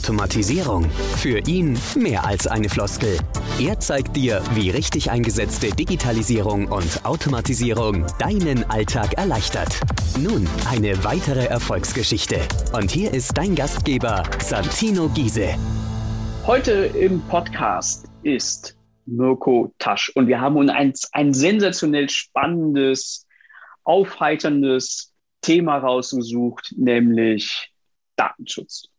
Automatisierung. Für ihn mehr als eine Floskel. Er zeigt dir, wie richtig eingesetzte Digitalisierung und Automatisierung deinen Alltag erleichtert. Nun eine weitere Erfolgsgeschichte. Und hier ist dein Gastgeber, Santino Giese. Heute im Podcast ist Mirko Tasch und wir haben uns ein, ein sensationell spannendes, aufheiterndes Thema rausgesucht, nämlich Datenschutz.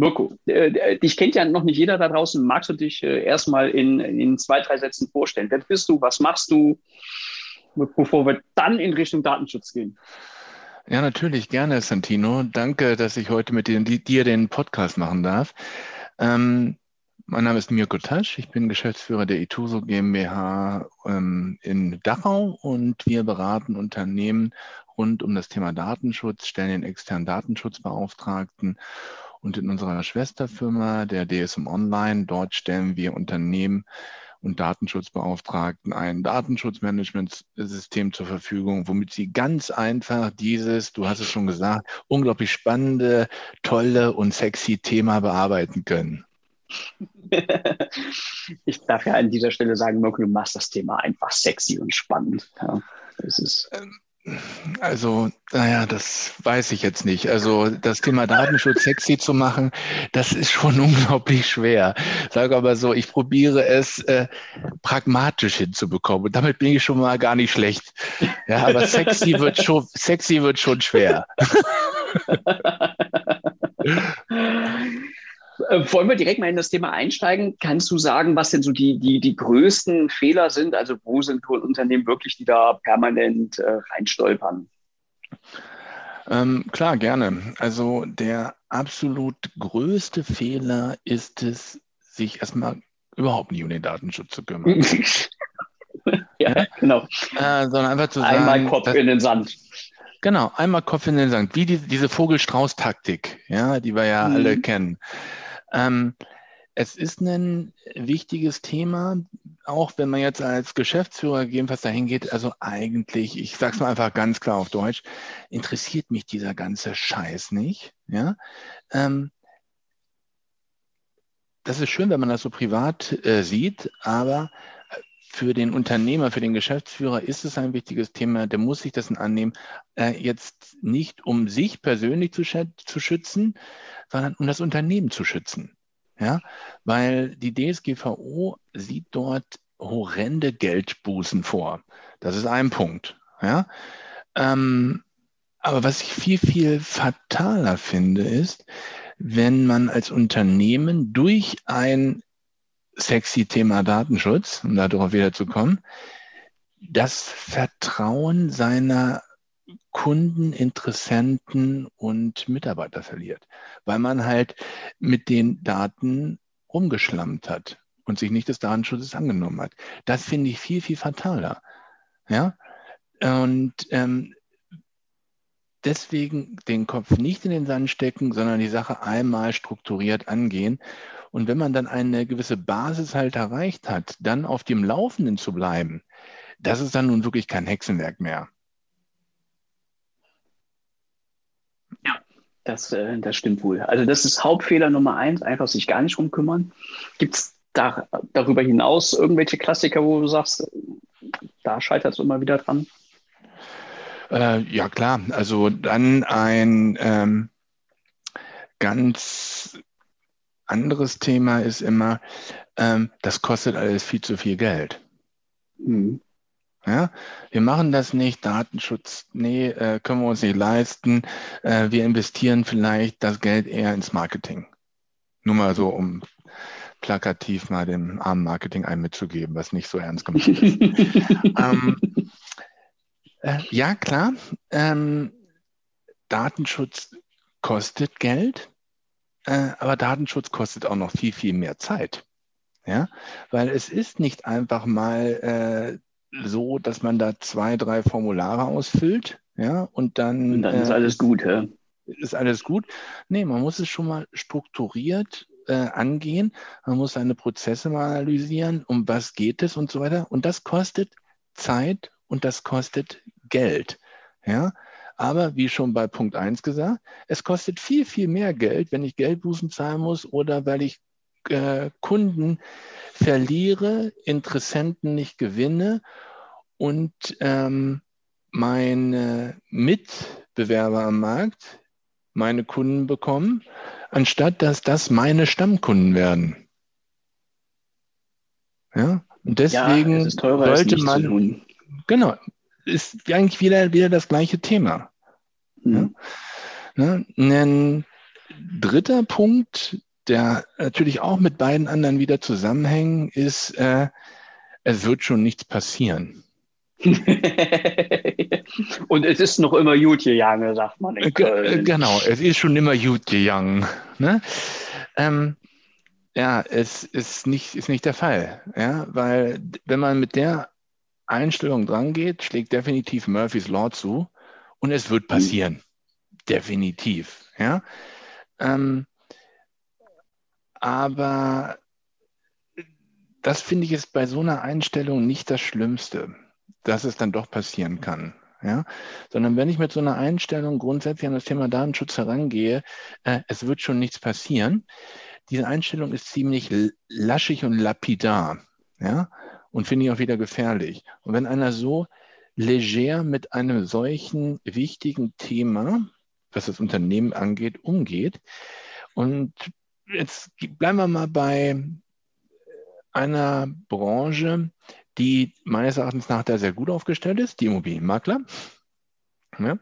Mirko, äh, äh, dich kennt ja noch nicht jeder da draußen. Magst du dich äh, erstmal in, in zwei, drei Sätzen vorstellen? Wer bist du? Was machst du? Bevor wir dann in Richtung Datenschutz gehen. Ja, natürlich, gerne, Santino. Danke, dass ich heute mit dir, dir den Podcast machen darf. Ähm, mein Name ist Mirko Tasch, ich bin Geschäftsführer der Ituso GmbH ähm, in Dachau und wir beraten Unternehmen rund um das Thema Datenschutz, stellen den externen Datenschutzbeauftragten und in unserer Schwesterfirma, der DSM Online, dort stellen wir Unternehmen und Datenschutzbeauftragten ein Datenschutzmanagementsystem zur Verfügung, womit sie ganz einfach dieses, du hast es schon gesagt, unglaublich spannende, tolle und sexy Thema bearbeiten können. Ich darf ja an dieser Stelle sagen, Mirko, du machst das Thema einfach sexy und spannend. Ja, das ist ähm, also, naja, das weiß ich jetzt nicht. Also das Thema Datenschutz sexy zu machen, das ist schon unglaublich schwer. Sage aber so, ich probiere es äh, pragmatisch hinzubekommen. Und damit bin ich schon mal gar nicht schlecht. Ja, aber sexy wird schon, sexy wird schon schwer. Äh, wollen wir direkt mal in das Thema einsteigen? Kannst du sagen, was denn so die, die, die größten Fehler sind? Also wo sind Unternehmen wirklich, die da permanent äh, reinstolpern? Ähm, klar, gerne. Also der absolut größte Fehler ist es, sich erstmal überhaupt nicht um den Datenschutz zu kümmern. ja, genau. Äh, sondern einfach zu sagen, einmal Kopf dass, in den Sand. Genau, einmal Kopf in den Sand. Wie die, diese Vogelstrauß-Taktik, ja, die wir ja mhm. alle kennen. Ähm, es ist ein wichtiges Thema, auch wenn man jetzt als Geschäftsführer gegebenenfalls dahin geht. Also eigentlich, ich sage es mal einfach ganz klar auf Deutsch, interessiert mich dieser ganze Scheiß nicht. Ja? Ähm, das ist schön, wenn man das so privat äh, sieht, aber für den Unternehmer, für den Geschäftsführer ist es ein wichtiges Thema. Der muss sich dessen annehmen, äh, jetzt nicht um sich persönlich zu, zu schützen, sondern um das Unternehmen zu schützen. Ja, weil die DSGVO sieht dort horrende Geldbußen vor. Das ist ein Punkt. Ja, ähm, aber was ich viel, viel fataler finde, ist, wenn man als Unternehmen durch ein sexy Thema Datenschutz, um darauf wieder zu das Vertrauen seiner Kunden, Interessenten und Mitarbeiter verliert, weil man halt mit den Daten rumgeschlammt hat und sich nicht des Datenschutzes angenommen hat. Das finde ich viel, viel fataler. Ja? Und ähm, deswegen den Kopf nicht in den Sand stecken, sondern die Sache einmal strukturiert angehen. Und wenn man dann eine gewisse Basis halt erreicht hat, dann auf dem Laufenden zu bleiben, das ist dann nun wirklich kein Hexenwerk mehr. Das, äh, das stimmt wohl. Also das ist Hauptfehler Nummer eins, einfach sich gar nicht drum kümmern. Gibt es da, darüber hinaus irgendwelche Klassiker, wo du sagst, da scheitert es immer wieder dran? Äh, ja, klar. Also dann ein ähm, ganz anderes Thema ist immer, ähm, das kostet alles viel zu viel Geld. Mhm. Ja, wir machen das nicht, Datenschutz, nee, äh, können wir uns nicht leisten. Äh, wir investieren vielleicht das Geld eher ins Marketing. Nur mal so, um plakativ mal dem armen Marketing ein mitzugeben, was nicht so ernst gemeint ist. ähm, äh, ja, klar. Ähm, Datenschutz kostet Geld, äh, aber Datenschutz kostet auch noch viel, viel mehr Zeit. Ja, weil es ist nicht einfach mal äh, so, dass man da zwei, drei Formulare ausfüllt, ja, und dann. Und dann ist äh, alles gut, ja. Ist alles gut. Nee, man muss es schon mal strukturiert äh, angehen. Man muss seine Prozesse mal analysieren, um was geht es und so weiter. Und das kostet Zeit und das kostet Geld. Ja, Aber wie schon bei Punkt 1 gesagt, es kostet viel, viel mehr Geld, wenn ich Geldbußen zahlen muss oder weil ich äh, Kunden verliere, Interessenten nicht gewinne und ähm, meine Mitbewerber am Markt meine Kunden bekommen, anstatt dass das meine Stammkunden werden. Ja, und deswegen ja, teurer, sollte man, genau, ist eigentlich wieder, wieder das gleiche Thema. Mhm. Ja? Ne? Ein dritter Punkt, der natürlich auch mit beiden anderen wieder zusammenhängt, ist, äh, es wird schon nichts passieren. Und es ist noch immer gut gegangen, sagt man in Köln. Genau, es ist schon immer gut gegangen. Ne? Ähm, ja, es ist nicht, ist nicht der Fall. Ja? Weil wenn man mit der Einstellung dran geht, schlägt definitiv Murphys Law zu und es wird passieren. Mhm. Definitiv. Ja? Ähm, aber das finde ich ist bei so einer Einstellung nicht das Schlimmste, dass es dann doch passieren kann. Ja, sondern wenn ich mit so einer Einstellung grundsätzlich an das Thema Datenschutz herangehe, äh, es wird schon nichts passieren. Diese Einstellung ist ziemlich laschig und lapidar. Ja, und finde ich auch wieder gefährlich. Und wenn einer so leger mit einem solchen wichtigen Thema, was das Unternehmen angeht, umgeht, und jetzt bleiben wir mal bei einer Branche, die meines Erachtens nach da sehr gut aufgestellt ist, die Immobilienmakler. Ja,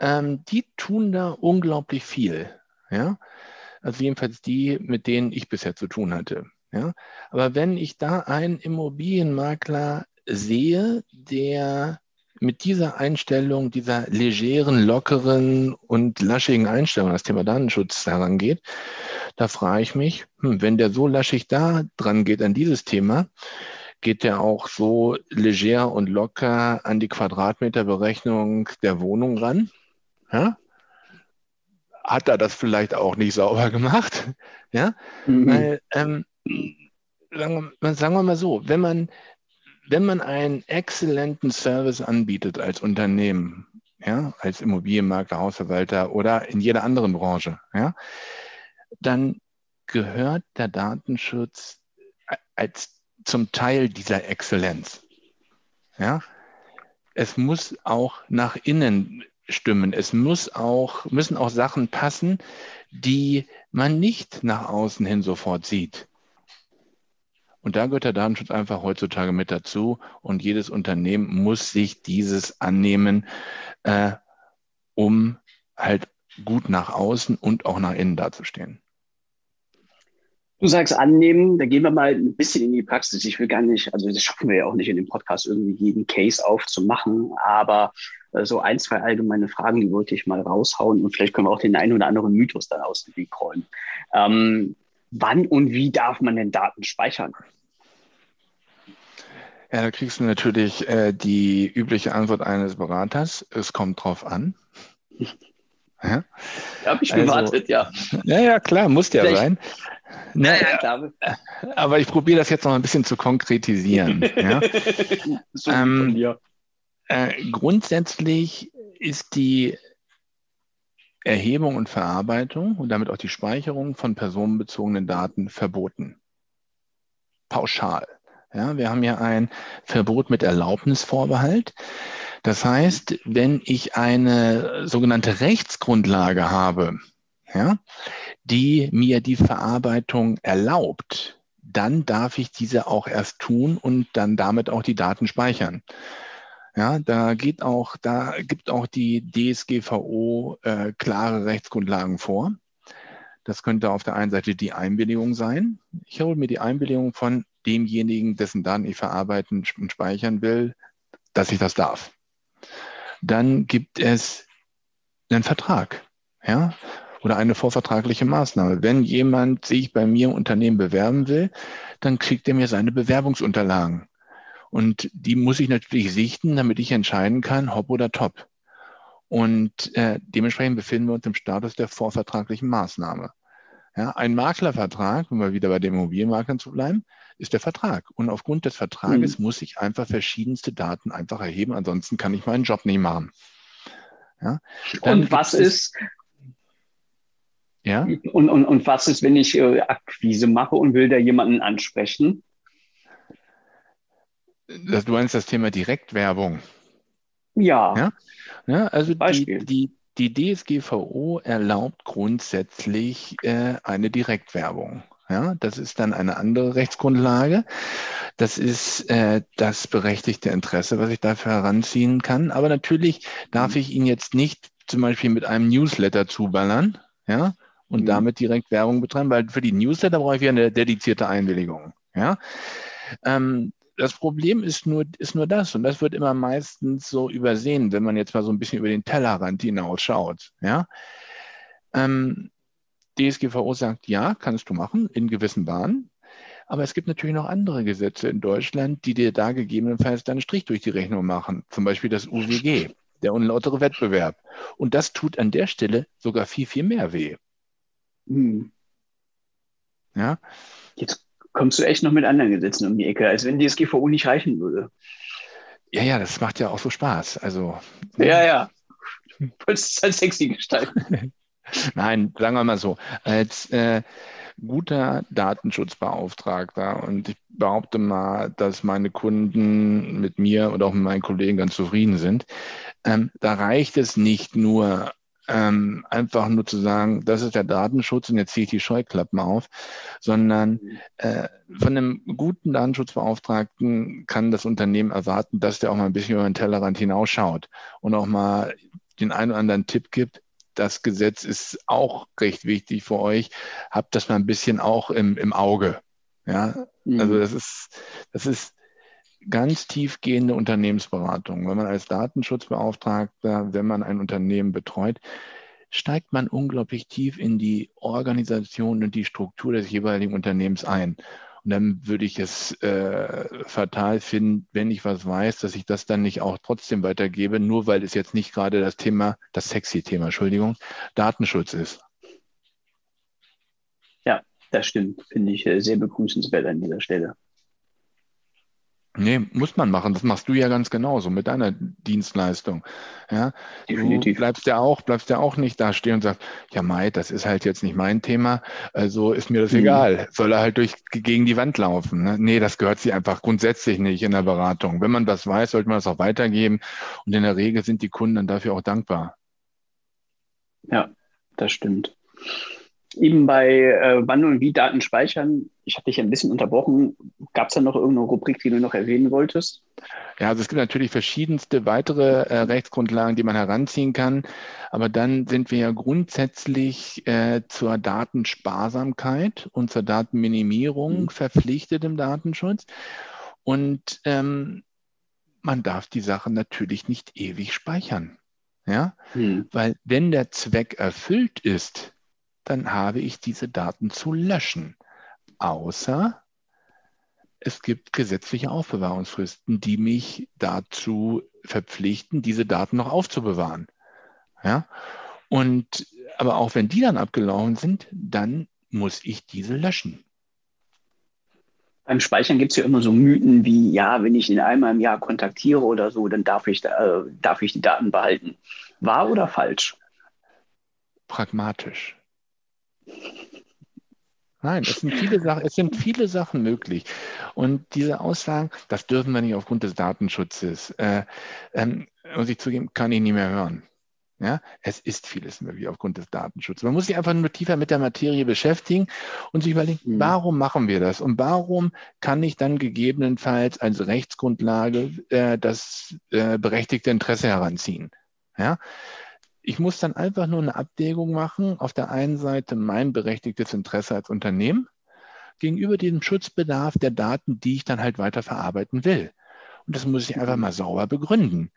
ähm, die tun da unglaublich viel. Ja, also jedenfalls die, mit denen ich bisher zu tun hatte. Ja, aber wenn ich da einen Immobilienmakler sehe, der mit dieser Einstellung, dieser legeren, lockeren und laschigen Einstellung das Thema Datenschutz herangeht, da frage ich mich, hm, wenn der so laschig da dran geht an dieses Thema, geht der auch so leger und locker an die Quadratmeterberechnung der Wohnung ran? Ja? Hat er das vielleicht auch nicht sauber gemacht? Ja, mhm. weil, ähm, sagen, wir, sagen wir mal so, wenn man, wenn man einen exzellenten Service anbietet als Unternehmen, ja, als Immobilienmakler, Hausverwalter oder in jeder anderen Branche, ja, dann gehört der Datenschutz als zum Teil dieser Exzellenz. Ja? Es muss auch nach innen stimmen. Es muss auch, müssen auch Sachen passen, die man nicht nach außen hin sofort sieht. Und da gehört der Datenschutz einfach heutzutage mit dazu. Und jedes Unternehmen muss sich dieses annehmen, äh, um halt gut nach außen und auch nach innen dazustehen. Du sagst annehmen, da gehen wir mal ein bisschen in die Praxis. Ich will gar nicht, also das schaffen wir ja auch nicht in dem Podcast irgendwie jeden Case aufzumachen, aber äh, so ein, zwei allgemeine Fragen, die wollte ich mal raushauen und vielleicht können wir auch den einen oder anderen Mythos dann aus dem Weg räumen. Ähm, wann und wie darf man denn Daten speichern? Ja, da kriegst du natürlich äh, die übliche Antwort eines Beraters. Es kommt drauf an. Ja, ja habe ich also, gewartet, ja. Ja, ja, klar, muss ja sein. Na, ja, klar. Aber ich probiere das jetzt noch ein bisschen zu konkretisieren. ja. so ähm, äh, grundsätzlich ist die Erhebung und Verarbeitung und damit auch die Speicherung von personenbezogenen Daten verboten. Pauschal. Ja, wir haben ja ein Verbot mit Erlaubnisvorbehalt. Das heißt, wenn ich eine sogenannte Rechtsgrundlage habe, ja, die mir die Verarbeitung erlaubt, dann darf ich diese auch erst tun und dann damit auch die Daten speichern. Ja, da geht auch, da gibt auch die DSGVO äh, klare Rechtsgrundlagen vor. Das könnte auf der einen Seite die Einwilligung sein. Ich hole mir die Einwilligung von demjenigen, dessen Daten ich verarbeiten und speichern will, dass ich das darf. Dann gibt es einen Vertrag. Ja, oder eine vorvertragliche Maßnahme. Wenn jemand sich bei mir im Unternehmen bewerben will, dann kriegt er mir seine Bewerbungsunterlagen. Und die muss ich natürlich sichten, damit ich entscheiden kann, hopp oder top. Und äh, dementsprechend befinden wir uns im Status der vorvertraglichen Maßnahme. Ja, ein Maklervertrag, um mal wieder bei den Immobilienmaklern zu bleiben, ist der Vertrag. Und aufgrund des Vertrages mhm. muss ich einfach verschiedenste Daten einfach erheben, ansonsten kann ich meinen Job nicht machen. Ja? und was ist, ja? Und, und, und was ist, wenn ich äh, Akquise mache und will da jemanden ansprechen? Das, du meinst das Thema Direktwerbung. Ja. ja? ja also die, die, die DSGVO erlaubt grundsätzlich äh, eine Direktwerbung. Ja, das ist dann eine andere Rechtsgrundlage. Das ist äh, das berechtigte Interesse, was ich dafür heranziehen kann. Aber natürlich darf ich ihn jetzt nicht zum Beispiel mit einem Newsletter zuballern, ja, und mhm. damit direkt Werbung betreiben, weil für die Newsletter brauche ich ja eine dedizierte Einwilligung. Ja. Ähm, das Problem ist nur, ist nur das, und das wird immer meistens so übersehen, wenn man jetzt mal so ein bisschen über den Tellerrand hinausschaut. Ja. Ähm, DSGVO sagt, ja, kannst du machen in gewissen Bahnen. Aber es gibt natürlich noch andere Gesetze in Deutschland, die dir da gegebenenfalls dann einen Strich durch die Rechnung machen. Zum Beispiel das UWG, der unlautere Wettbewerb. Und das tut an der Stelle sogar viel, viel mehr weh. Hm. Ja. Jetzt kommst du echt noch mit anderen Gesetzen um die Ecke, als wenn DSGVO nicht reichen würde. Ja, ja, das macht ja auch so Spaß. Also. Ja, ja. Du wolltest es halt sexy gestalten. Nein, sagen wir mal so, als äh, guter Datenschutzbeauftragter und ich behaupte mal, dass meine Kunden mit mir und auch mit meinen Kollegen ganz zufrieden sind, ähm, da reicht es nicht nur, ähm, einfach nur zu sagen, das ist der Datenschutz und jetzt ziehe ich die Scheuklappen auf, sondern äh, von einem guten Datenschutzbeauftragten kann das Unternehmen erwarten, dass der auch mal ein bisschen über den Tellerrand hinausschaut und auch mal den einen oder anderen Tipp gibt, das Gesetz ist auch recht wichtig für euch. Habt das mal ein bisschen auch im, im Auge. Ja, mhm. also das ist, das ist ganz tiefgehende Unternehmensberatung. Wenn man als Datenschutzbeauftragter, wenn man ein Unternehmen betreut, steigt man unglaublich tief in die Organisation und die Struktur des jeweiligen Unternehmens ein. Und dann würde ich es äh, fatal finden, wenn ich was weiß, dass ich das dann nicht auch trotzdem weitergebe, nur weil es jetzt nicht gerade das Thema, das sexy Thema, Entschuldigung, Datenschutz ist. Ja, das stimmt. Finde ich äh, sehr begrüßenswert an dieser Stelle. Nee, muss man machen. Das machst du ja ganz genauso mit deiner Dienstleistung. Ja, Definitiv. Du bleibst ja auch, bleibst ja auch nicht da stehen und sagst, ja, Mai, das ist halt jetzt nicht mein Thema, also ist mir das mhm. egal. Soll er halt durch, gegen die Wand laufen. Ne? Nee, das gehört sich einfach grundsätzlich nicht in der Beratung. Wenn man das weiß, sollte man das auch weitergeben. Und in der Regel sind die Kunden dann dafür auch dankbar. Ja, das stimmt. Eben bei äh, wann und wie Daten speichern, ich hatte dich ein bisschen unterbrochen. Gab es da noch irgendeine Rubrik, die du noch erwähnen wolltest? Ja, also es gibt natürlich verschiedenste weitere äh, Rechtsgrundlagen, die man heranziehen kann. Aber dann sind wir ja grundsätzlich äh, zur Datensparsamkeit und zur Datenminimierung mhm. verpflichtet im Datenschutz. Und ähm, man darf die Sachen natürlich nicht ewig speichern. Ja, mhm. weil wenn der Zweck erfüllt ist, dann habe ich diese Daten zu löschen. Außer es gibt gesetzliche Aufbewahrungsfristen, die mich dazu verpflichten, diese Daten noch aufzubewahren. Ja? Und aber auch wenn die dann abgelaufen sind, dann muss ich diese löschen. Beim Speichern gibt es ja immer so Mythen wie, ja, wenn ich ihn einmal im Jahr kontaktiere oder so, dann darf ich, äh, darf ich die Daten behalten. Wahr oder falsch? Pragmatisch. Nein, es sind viele Sachen, es sind viele Sachen möglich. Und diese Aussagen, das dürfen wir nicht aufgrund des Datenschutzes, äh, ähm, muss ich zugeben, kann ich nie mehr hören. Ja, es ist vieles möglich aufgrund des Datenschutzes. Man muss sich einfach nur tiefer mit der Materie beschäftigen und sich überlegen, mhm. warum machen wir das und warum kann ich dann gegebenenfalls als Rechtsgrundlage äh, das äh, berechtigte Interesse heranziehen. Ja, ich muss dann einfach nur eine Abwägung machen. Auf der einen Seite mein berechtigtes Interesse als Unternehmen gegenüber dem Schutzbedarf der Daten, die ich dann halt weiter verarbeiten will. Und das muss ich einfach mal sauber begründen.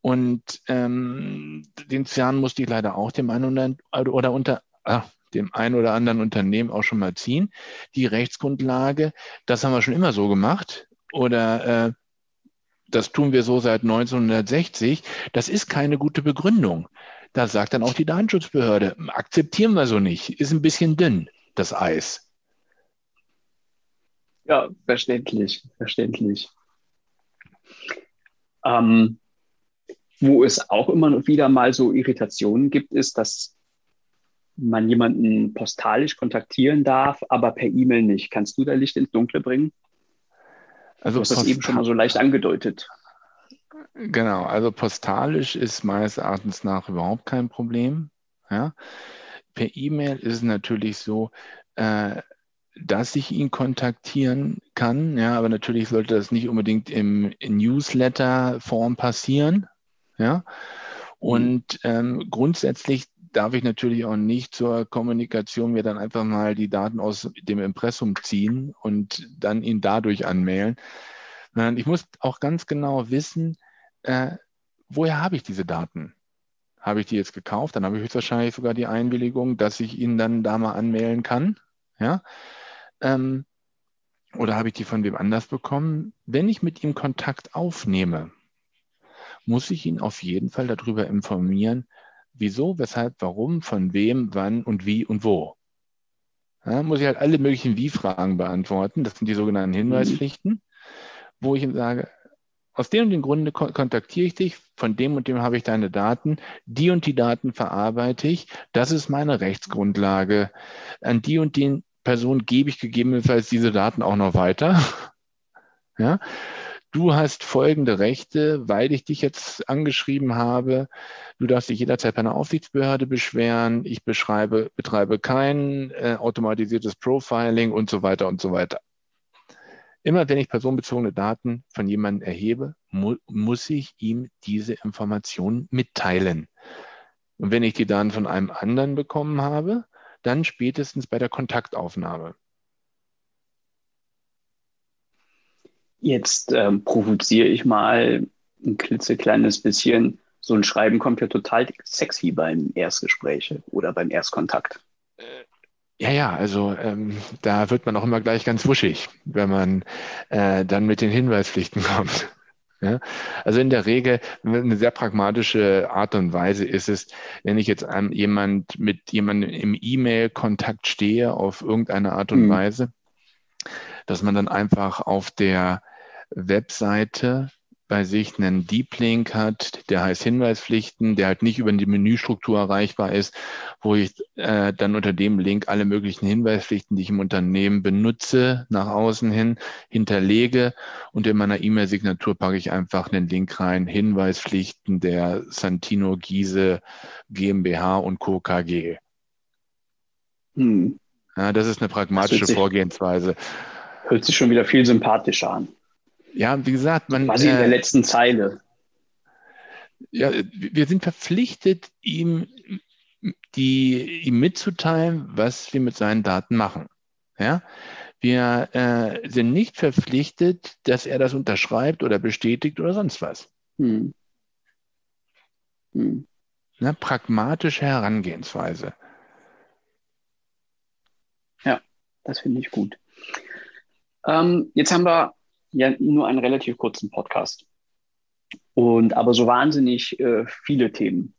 Und ähm, den Zahn musste ich leider auch dem einen oder, oder unter ah, dem einen oder anderen Unternehmen auch schon mal ziehen. Die Rechtsgrundlage, das haben wir schon immer so gemacht. Oder äh, das tun wir so seit 1960. Das ist keine gute Begründung. Da sagt dann auch die Datenschutzbehörde, akzeptieren wir so nicht, ist ein bisschen dünn, das Eis. Ja, verständlich, verständlich. Ähm, wo es auch immer wieder mal so Irritationen gibt, ist, dass man jemanden postalisch kontaktieren darf, aber per E-Mail nicht. Kannst du da Licht ins Dunkle bringen? Also du hast das eben schon mal so leicht angedeutet. Genau, also postalisch ist meines Erachtens nach überhaupt kein Problem. Ja. Per E-Mail ist es natürlich so, äh, dass ich ihn kontaktieren kann, ja, aber natürlich sollte das nicht unbedingt im Newsletter-Form passieren. Ja. Und ähm, grundsätzlich darf ich natürlich auch nicht zur Kommunikation mir dann einfach mal die Daten aus dem Impressum ziehen und dann ihn dadurch anmailen. Ich muss auch ganz genau wissen, äh, woher habe ich diese Daten? Habe ich die jetzt gekauft? Dann habe ich höchstwahrscheinlich sogar die Einwilligung, dass ich ihn dann da mal anmailen kann. Ja? Ähm, oder habe ich die von wem anders bekommen? Wenn ich mit ihm Kontakt aufnehme, muss ich ihn auf jeden Fall darüber informieren, wieso, weshalb, warum, von wem, wann und wie und wo. Ja, muss ich halt alle möglichen Wie-Fragen beantworten. Das sind die sogenannten Hinweispflichten, wo ich ihm sage, aus dem und dem Grunde kontaktiere ich dich, von dem und dem habe ich deine Daten, die und die Daten verarbeite ich, das ist meine Rechtsgrundlage. An die und die Person gebe ich gegebenenfalls diese Daten auch noch weiter. Ja, du hast folgende Rechte, weil ich dich jetzt angeschrieben habe. Du darfst dich jederzeit bei einer Aufsichtsbehörde beschweren. Ich beschreibe, betreibe kein äh, automatisiertes Profiling und so weiter und so weiter. Immer wenn ich personenbezogene Daten von jemandem erhebe, mu muss ich ihm diese Informationen mitteilen. Und wenn ich die Daten von einem anderen bekommen habe, dann spätestens bei der Kontaktaufnahme. Jetzt ähm, provoziere ich mal ein klitzekleines bisschen. So ein Schreiben kommt ja total sexy beim Erstgespräch oder beim Erstkontakt. Ja, ja, also ähm, da wird man auch immer gleich ganz wuschig, wenn man äh, dann mit den Hinweispflichten kommt. Ja? Also in der Regel eine sehr pragmatische Art und Weise ist es, wenn ich jetzt einem jemand mit jemandem im E-Mail-Kontakt stehe auf irgendeine Art und mhm. Weise, dass man dann einfach auf der Webseite bei sich einen Deep Link hat, der heißt Hinweispflichten, der halt nicht über die Menüstruktur erreichbar ist, wo ich äh, dann unter dem Link alle möglichen Hinweispflichten, die ich im Unternehmen benutze, nach außen hin hinterlege und in meiner E-Mail-Signatur packe ich einfach einen Link rein, Hinweispflichten der Santino Giese GmbH und Co. KG. Hm. Ja, das ist eine pragmatische Vorgehensweise. Hört sich schon wieder viel sympathischer an. Ja, wie gesagt, man. Quasi in der äh, letzten Zeile. Ja, wir sind verpflichtet, ihm, die, ihm mitzuteilen, was wir mit seinen Daten machen. Ja? Wir äh, sind nicht verpflichtet, dass er das unterschreibt oder bestätigt oder sonst was. Hm. Hm. Na, pragmatische Herangehensweise. Ja, das finde ich gut. Ähm, jetzt haben wir ja nur einen relativ kurzen Podcast. Und aber so wahnsinnig äh, viele Themen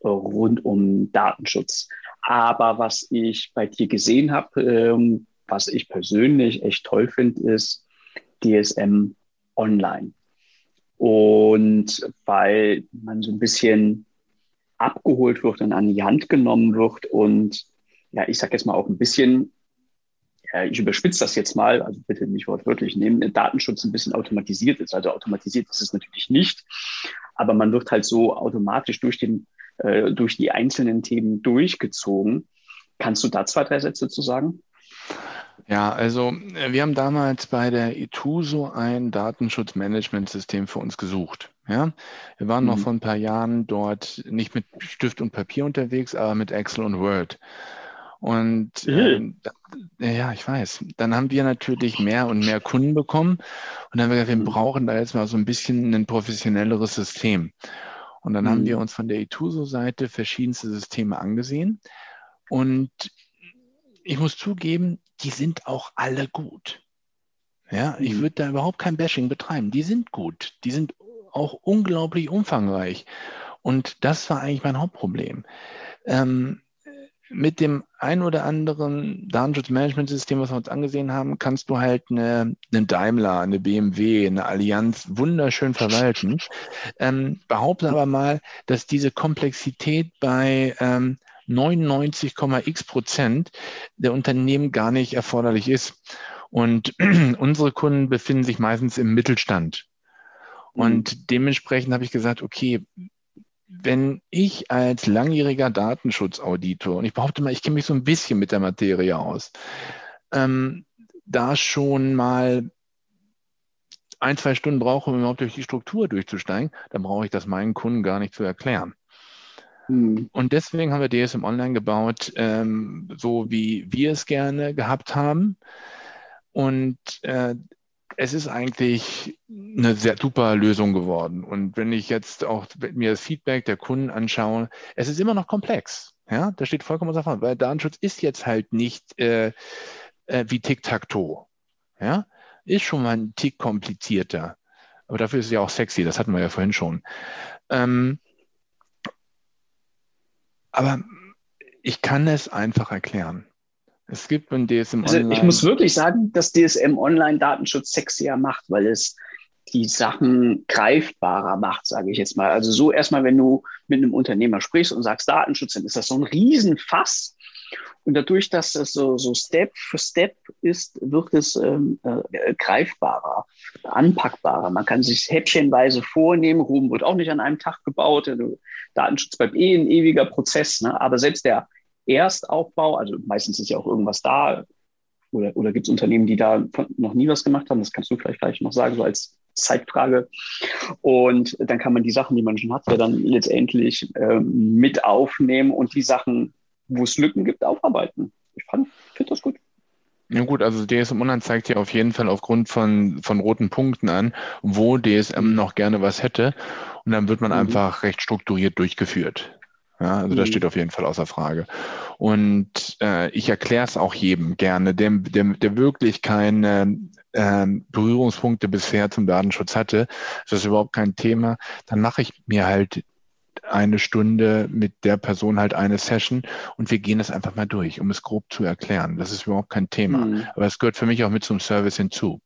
äh, rund um Datenschutz. Aber was ich bei dir gesehen habe, ähm, was ich persönlich echt toll finde, ist DSM Online. Und weil man so ein bisschen abgeholt wird und an die Hand genommen wird und ja, ich sage jetzt mal auch ein bisschen ich überspitze das jetzt mal, also bitte nicht wortwörtlich nehmen, Datenschutz ein bisschen automatisiert ist. Also automatisiert ist es natürlich nicht, aber man wird halt so automatisch durch, den, äh, durch die einzelnen Themen durchgezogen. Kannst du da zwei, drei Sätze zu sagen? Ja, also äh, wir haben damals bei der Ituso ein Datenschutzmanagementsystem für uns gesucht. Ja, wir waren mhm. noch vor ein paar Jahren dort nicht mit Stift und Papier unterwegs, aber mit Excel und Word. Und mhm. äh, ja, ich weiß. Dann haben wir natürlich mehr und mehr Kunden bekommen und dann haben wir gesagt, wir mhm. brauchen da jetzt mal so ein bisschen ein professionelleres System. Und dann mhm. haben wir uns von der Ituso-Seite verschiedenste Systeme angesehen. Und ich muss zugeben, die sind auch alle gut. Ja, ich mhm. würde da überhaupt kein Bashing betreiben. Die sind gut. Die sind auch unglaublich umfangreich. Und das war eigentlich mein Hauptproblem. Ähm, mit dem ein oder anderen Datenschutzmanagementsystem, was wir uns angesehen haben, kannst du halt eine, eine Daimler, eine BMW, eine Allianz wunderschön verwalten. Ähm, behaupte aber mal, dass diese Komplexität bei ähm, 99,x Prozent der Unternehmen gar nicht erforderlich ist. Und unsere Kunden befinden sich meistens im Mittelstand. Und mhm. dementsprechend habe ich gesagt, okay, wenn ich als langjähriger Datenschutzauditor, und ich behaupte mal, ich kenne mich so ein bisschen mit der Materie aus, ähm, da schon mal ein, zwei Stunden brauche, um überhaupt durch die Struktur durchzusteigen, dann brauche ich das meinen Kunden gar nicht zu erklären. Hm. Und deswegen haben wir DSM Online gebaut, ähm, so wie wir es gerne gehabt haben. Und äh, es ist eigentlich eine sehr super Lösung geworden. Und wenn ich jetzt auch mir das Feedback der Kunden anschaue, es ist immer noch komplex. Ja, da steht vollkommen was davon, weil Datenschutz ist jetzt halt nicht äh, äh, wie Tic-Tac-Toe. Ja, ist schon mal ein Tick komplizierter. Aber dafür ist es ja auch sexy, das hatten wir ja vorhin schon. Ähm, aber ich kann es einfach erklären. Es gibt ein DSM also Online. Ich muss wirklich sagen, dass DSM Online Datenschutz sexier macht, weil es die Sachen greifbarer macht, sage ich jetzt mal. Also so erstmal, wenn du mit einem Unternehmer sprichst und sagst Datenschutz, dann ist das so ein Riesenfass. Und dadurch, dass das so, so Step für Step ist, wird es ähm, äh, greifbarer, anpackbarer. Man kann sich häppchenweise vornehmen. Ruhm wird auch nicht an einem Tag gebaut. Also Datenschutz bleibt eh ein ewiger Prozess. Ne? Aber selbst der Erstaufbau, also meistens ist ja auch irgendwas da, oder, oder gibt es Unternehmen, die da noch nie was gemacht haben? Das kannst du vielleicht gleich noch sagen, so als Zeitfrage. Und dann kann man die Sachen, die man schon hat, ja dann letztendlich ähm, mit aufnehmen und die Sachen, wo es Lücken gibt, aufarbeiten. Ich finde das gut. Ja gut, also DSM Online zeigt ja auf jeden Fall aufgrund von, von roten Punkten an, wo DSM noch gerne was hätte. Und dann wird man mhm. einfach recht strukturiert durchgeführt. Ja, also mhm. das steht auf jeden Fall außer Frage. Und äh, ich erkläre es auch jedem gerne, der, der, der wirklich keine äh, Berührungspunkte bisher zum Datenschutz hatte. Das ist überhaupt kein Thema. Dann mache ich mir halt eine Stunde mit der Person halt eine Session und wir gehen das einfach mal durch, um es grob zu erklären. Das ist überhaupt kein Thema. Mhm. Aber es gehört für mich auch mit zum Service hinzu.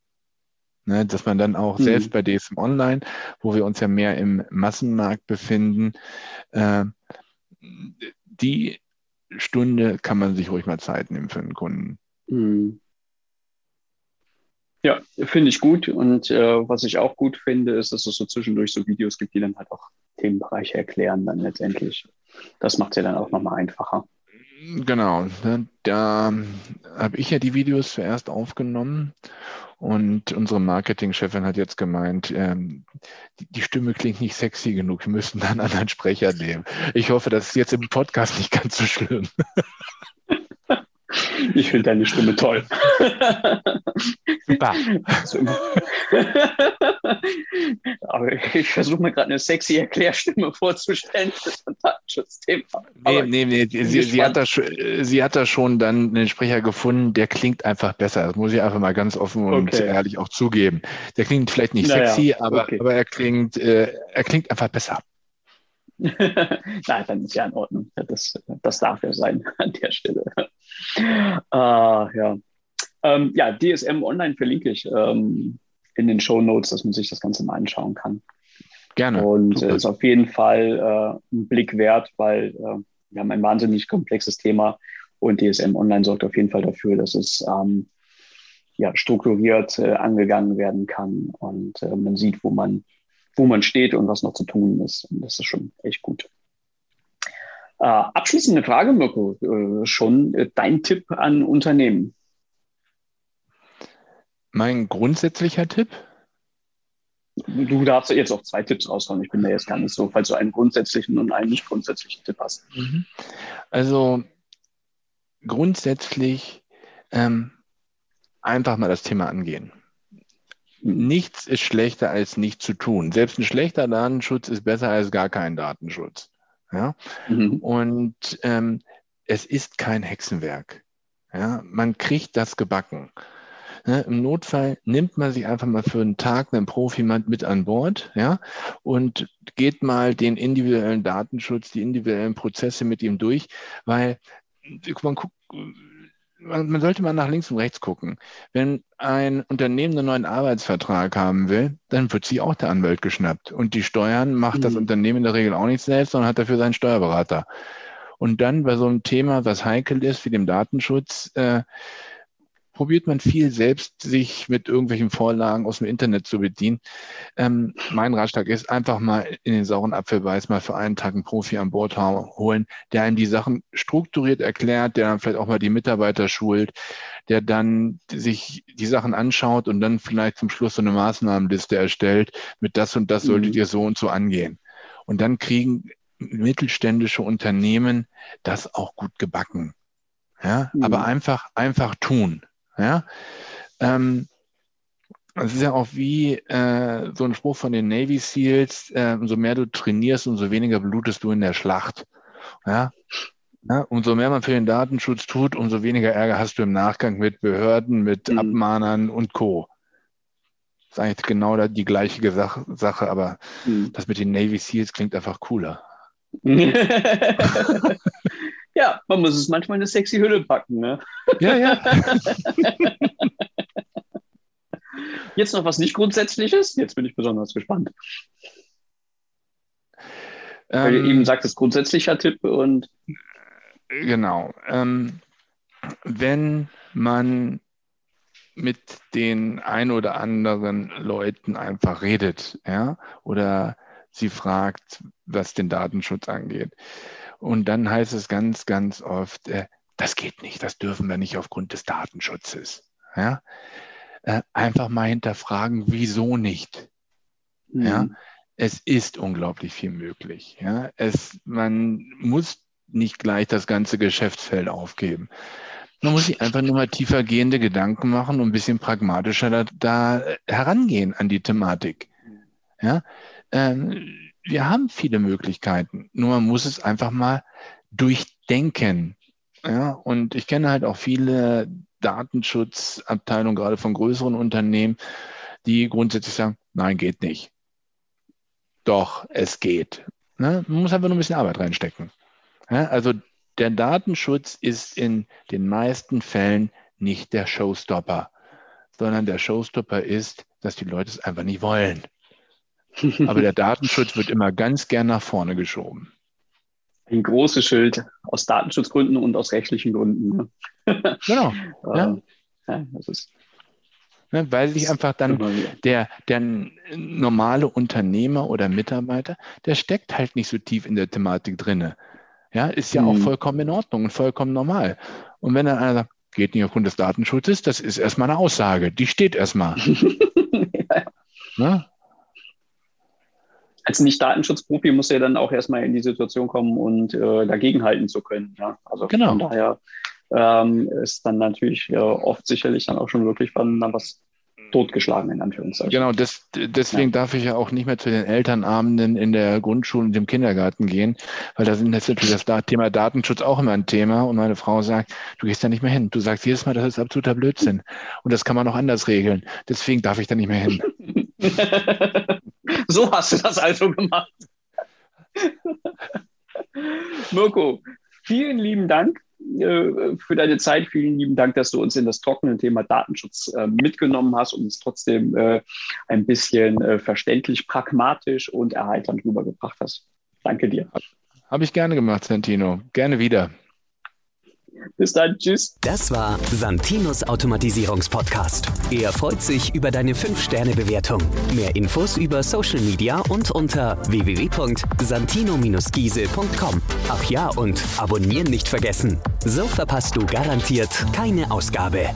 Ne, dass man dann auch mhm. selbst bei DSM Online, wo wir uns ja mehr im Massenmarkt befinden, äh, die Stunde kann man sich ruhig mal Zeit nehmen für einen Kunden. Mhm. Ja, finde ich gut. Und äh, was ich auch gut finde, ist, dass es so zwischendurch so Videos gibt, die dann halt auch Themenbereiche erklären dann letztendlich. Das macht es ja dann auch nochmal einfacher. Genau, ne, da habe ich ja die Videos zuerst aufgenommen und unsere Marketingchefin hat jetzt gemeint, ähm, die, die, Stimme klingt nicht sexy genug, wir müssen dann einen anderen Sprecher nehmen. Ich hoffe, das ist jetzt im Podcast nicht ganz so schlimm. Ich finde deine Stimme toll. Super. Aber ich versuche mir gerade eine sexy Erklärstimme vorzustellen für das Datenschutzthema. Nee, nee, nee. Sie, sie, hat da, sie hat da schon dann einen Sprecher gefunden, der klingt einfach besser. Das muss ich einfach mal ganz offen und okay. ehrlich auch zugeben. Der klingt vielleicht nicht naja, sexy, aber, okay. aber er, klingt, äh, er klingt einfach besser. Nein, dann ist ja in Ordnung. Das, das darf ja sein an der Stelle. Uh, ja. Ähm, ja, DSM Online verlinke ich ähm, in den Show Notes, dass man sich das Ganze mal anschauen kann. Gerne. Und äh, ist auf jeden Fall äh, ein Blick wert, weil äh, wir haben ein wahnsinnig komplexes Thema und DSM Online sorgt auf jeden Fall dafür, dass es ähm, ja, strukturiert äh, angegangen werden kann und äh, man sieht, wo man wo man steht und was noch zu tun ist. Und das ist schon echt gut. Äh, abschließende Frage, Mirko, äh, schon äh, dein Tipp an Unternehmen? Mein grundsätzlicher Tipp? Du darfst jetzt auch zwei Tipps raushauen. Ich bin da jetzt gar nicht so, falls du einen grundsätzlichen und einen nicht grundsätzlichen Tipp hast. Mhm. Also grundsätzlich ähm, einfach mal das Thema angehen nichts ist schlechter als nicht zu tun. Selbst ein schlechter Datenschutz ist besser als gar kein Datenschutz. Ja? Mhm. Und ähm, es ist kein Hexenwerk. Ja? Man kriegt das gebacken. Ja, Im Notfall nimmt man sich einfach mal für einen Tag einen Profi mit an Bord, ja, und geht mal den individuellen Datenschutz, die individuellen Prozesse mit ihm durch, weil man guckt, man sollte mal nach links und rechts gucken. Wenn ein Unternehmen einen neuen Arbeitsvertrag haben will, dann wird sich auch der Anwalt geschnappt. Und die Steuern macht mhm. das Unternehmen in der Regel auch nicht selbst, sondern hat dafür seinen Steuerberater. Und dann bei so einem Thema, was heikel ist, wie dem Datenschutz, äh, probiert man viel selbst, sich mit irgendwelchen Vorlagen aus dem Internet zu bedienen. Ähm, mein Ratschlag ist, einfach mal in den sauren Apfelbeiß mal für einen Tag einen Profi an Bord holen, der einem die Sachen strukturiert erklärt, der dann vielleicht auch mal die Mitarbeiter schult, der dann sich die Sachen anschaut und dann vielleicht zum Schluss so eine Maßnahmenliste erstellt, mit das und das solltet mhm. ihr so und so angehen. Und dann kriegen mittelständische Unternehmen das auch gut gebacken. Ja, mhm. aber einfach, einfach tun. Ja? Ähm, das ist ja auch wie äh, so ein Spruch von den Navy SEALs, äh, umso mehr du trainierst, umso weniger blutest du in der Schlacht. Ja? Ja, umso mehr man für den Datenschutz tut, umso weniger Ärger hast du im Nachgang mit Behörden, mit mhm. Abmahnern und Co. Das ist eigentlich genau die gleiche Sache, aber mhm. das mit den Navy SEALs klingt einfach cooler. Ja, man muss es manchmal in eine sexy Hülle packen, ne? Ja, ja. Jetzt noch was nicht Grundsätzliches? Jetzt bin ich besonders gespannt. Ähm, Weil ihr eben sagt, es grundsätzlicher Tipp und. Genau. Ähm, wenn man mit den ein oder anderen Leuten einfach redet, ja, oder sie fragt, was den Datenschutz angeht, und dann heißt es ganz, ganz oft, äh, das geht nicht, das dürfen wir nicht aufgrund des Datenschutzes. Ja? Äh, einfach mal hinterfragen, wieso nicht? Mhm. Ja? Es ist unglaublich viel möglich. Ja? Es, man muss nicht gleich das ganze Geschäftsfeld aufgeben. Man muss sich einfach nur mal tiefer gehende Gedanken machen und ein bisschen pragmatischer da, da herangehen an die Thematik. Ja? Ähm, wir haben viele Möglichkeiten, nur man muss es einfach mal durchdenken. Ja, und ich kenne halt auch viele Datenschutzabteilungen, gerade von größeren Unternehmen, die grundsätzlich sagen, nein, geht nicht. Doch, es geht. Ne? Man muss einfach nur ein bisschen Arbeit reinstecken. Ja, also der Datenschutz ist in den meisten Fällen nicht der Showstopper, sondern der Showstopper ist, dass die Leute es einfach nicht wollen. Aber der Datenschutz wird immer ganz gern nach vorne geschoben. Ein großes Schild aus Datenschutzgründen und aus rechtlichen Gründen. Ne? Genau. ja. ja, das ist Ne, weil sich einfach dann der, der normale Unternehmer oder Mitarbeiter, der steckt halt nicht so tief in der Thematik drinne. Ja, ist ja mhm. auch vollkommen in Ordnung und vollkommen normal. Und wenn dann einer sagt, geht nicht aufgrund des Datenschutzes, das ist erstmal eine Aussage, die steht erstmal. ja. Ne? Als Nicht-Datenschutzprofi muss er dann auch erstmal in die Situation kommen und äh, dagegenhalten zu können. Ja? Also genau. von daher ähm, ist dann natürlich äh, oft sicherlich dann auch schon wirklich von dann was totgeschlagen, in Anführungszeichen. Genau, das, deswegen ja. darf ich ja auch nicht mehr zu den Elternabenden in der Grundschule und im Kindergarten gehen, weil da sind natürlich das Thema Datenschutz auch immer ein Thema und meine Frau sagt, du gehst da nicht mehr hin. Du sagst jedes Mal, das ist absoluter Blödsinn und das kann man auch anders regeln. Deswegen darf ich da nicht mehr hin. so hast du das also gemacht. Mirko, vielen lieben Dank äh, für deine Zeit. Vielen lieben Dank, dass du uns in das trockene Thema Datenschutz äh, mitgenommen hast und uns trotzdem äh, ein bisschen verständlich, pragmatisch und erheiternd rübergebracht hast. Danke dir. Habe ich gerne gemacht, Santino. Gerne wieder. Bis dann, tschüss. Das war Santinos Automatisierungspodcast. Er freut sich über deine 5-Sterne-Bewertung. Mehr Infos über Social Media und unter www.santino-giese.com. Ach ja, und abonnieren nicht vergessen. So verpasst du garantiert keine Ausgabe.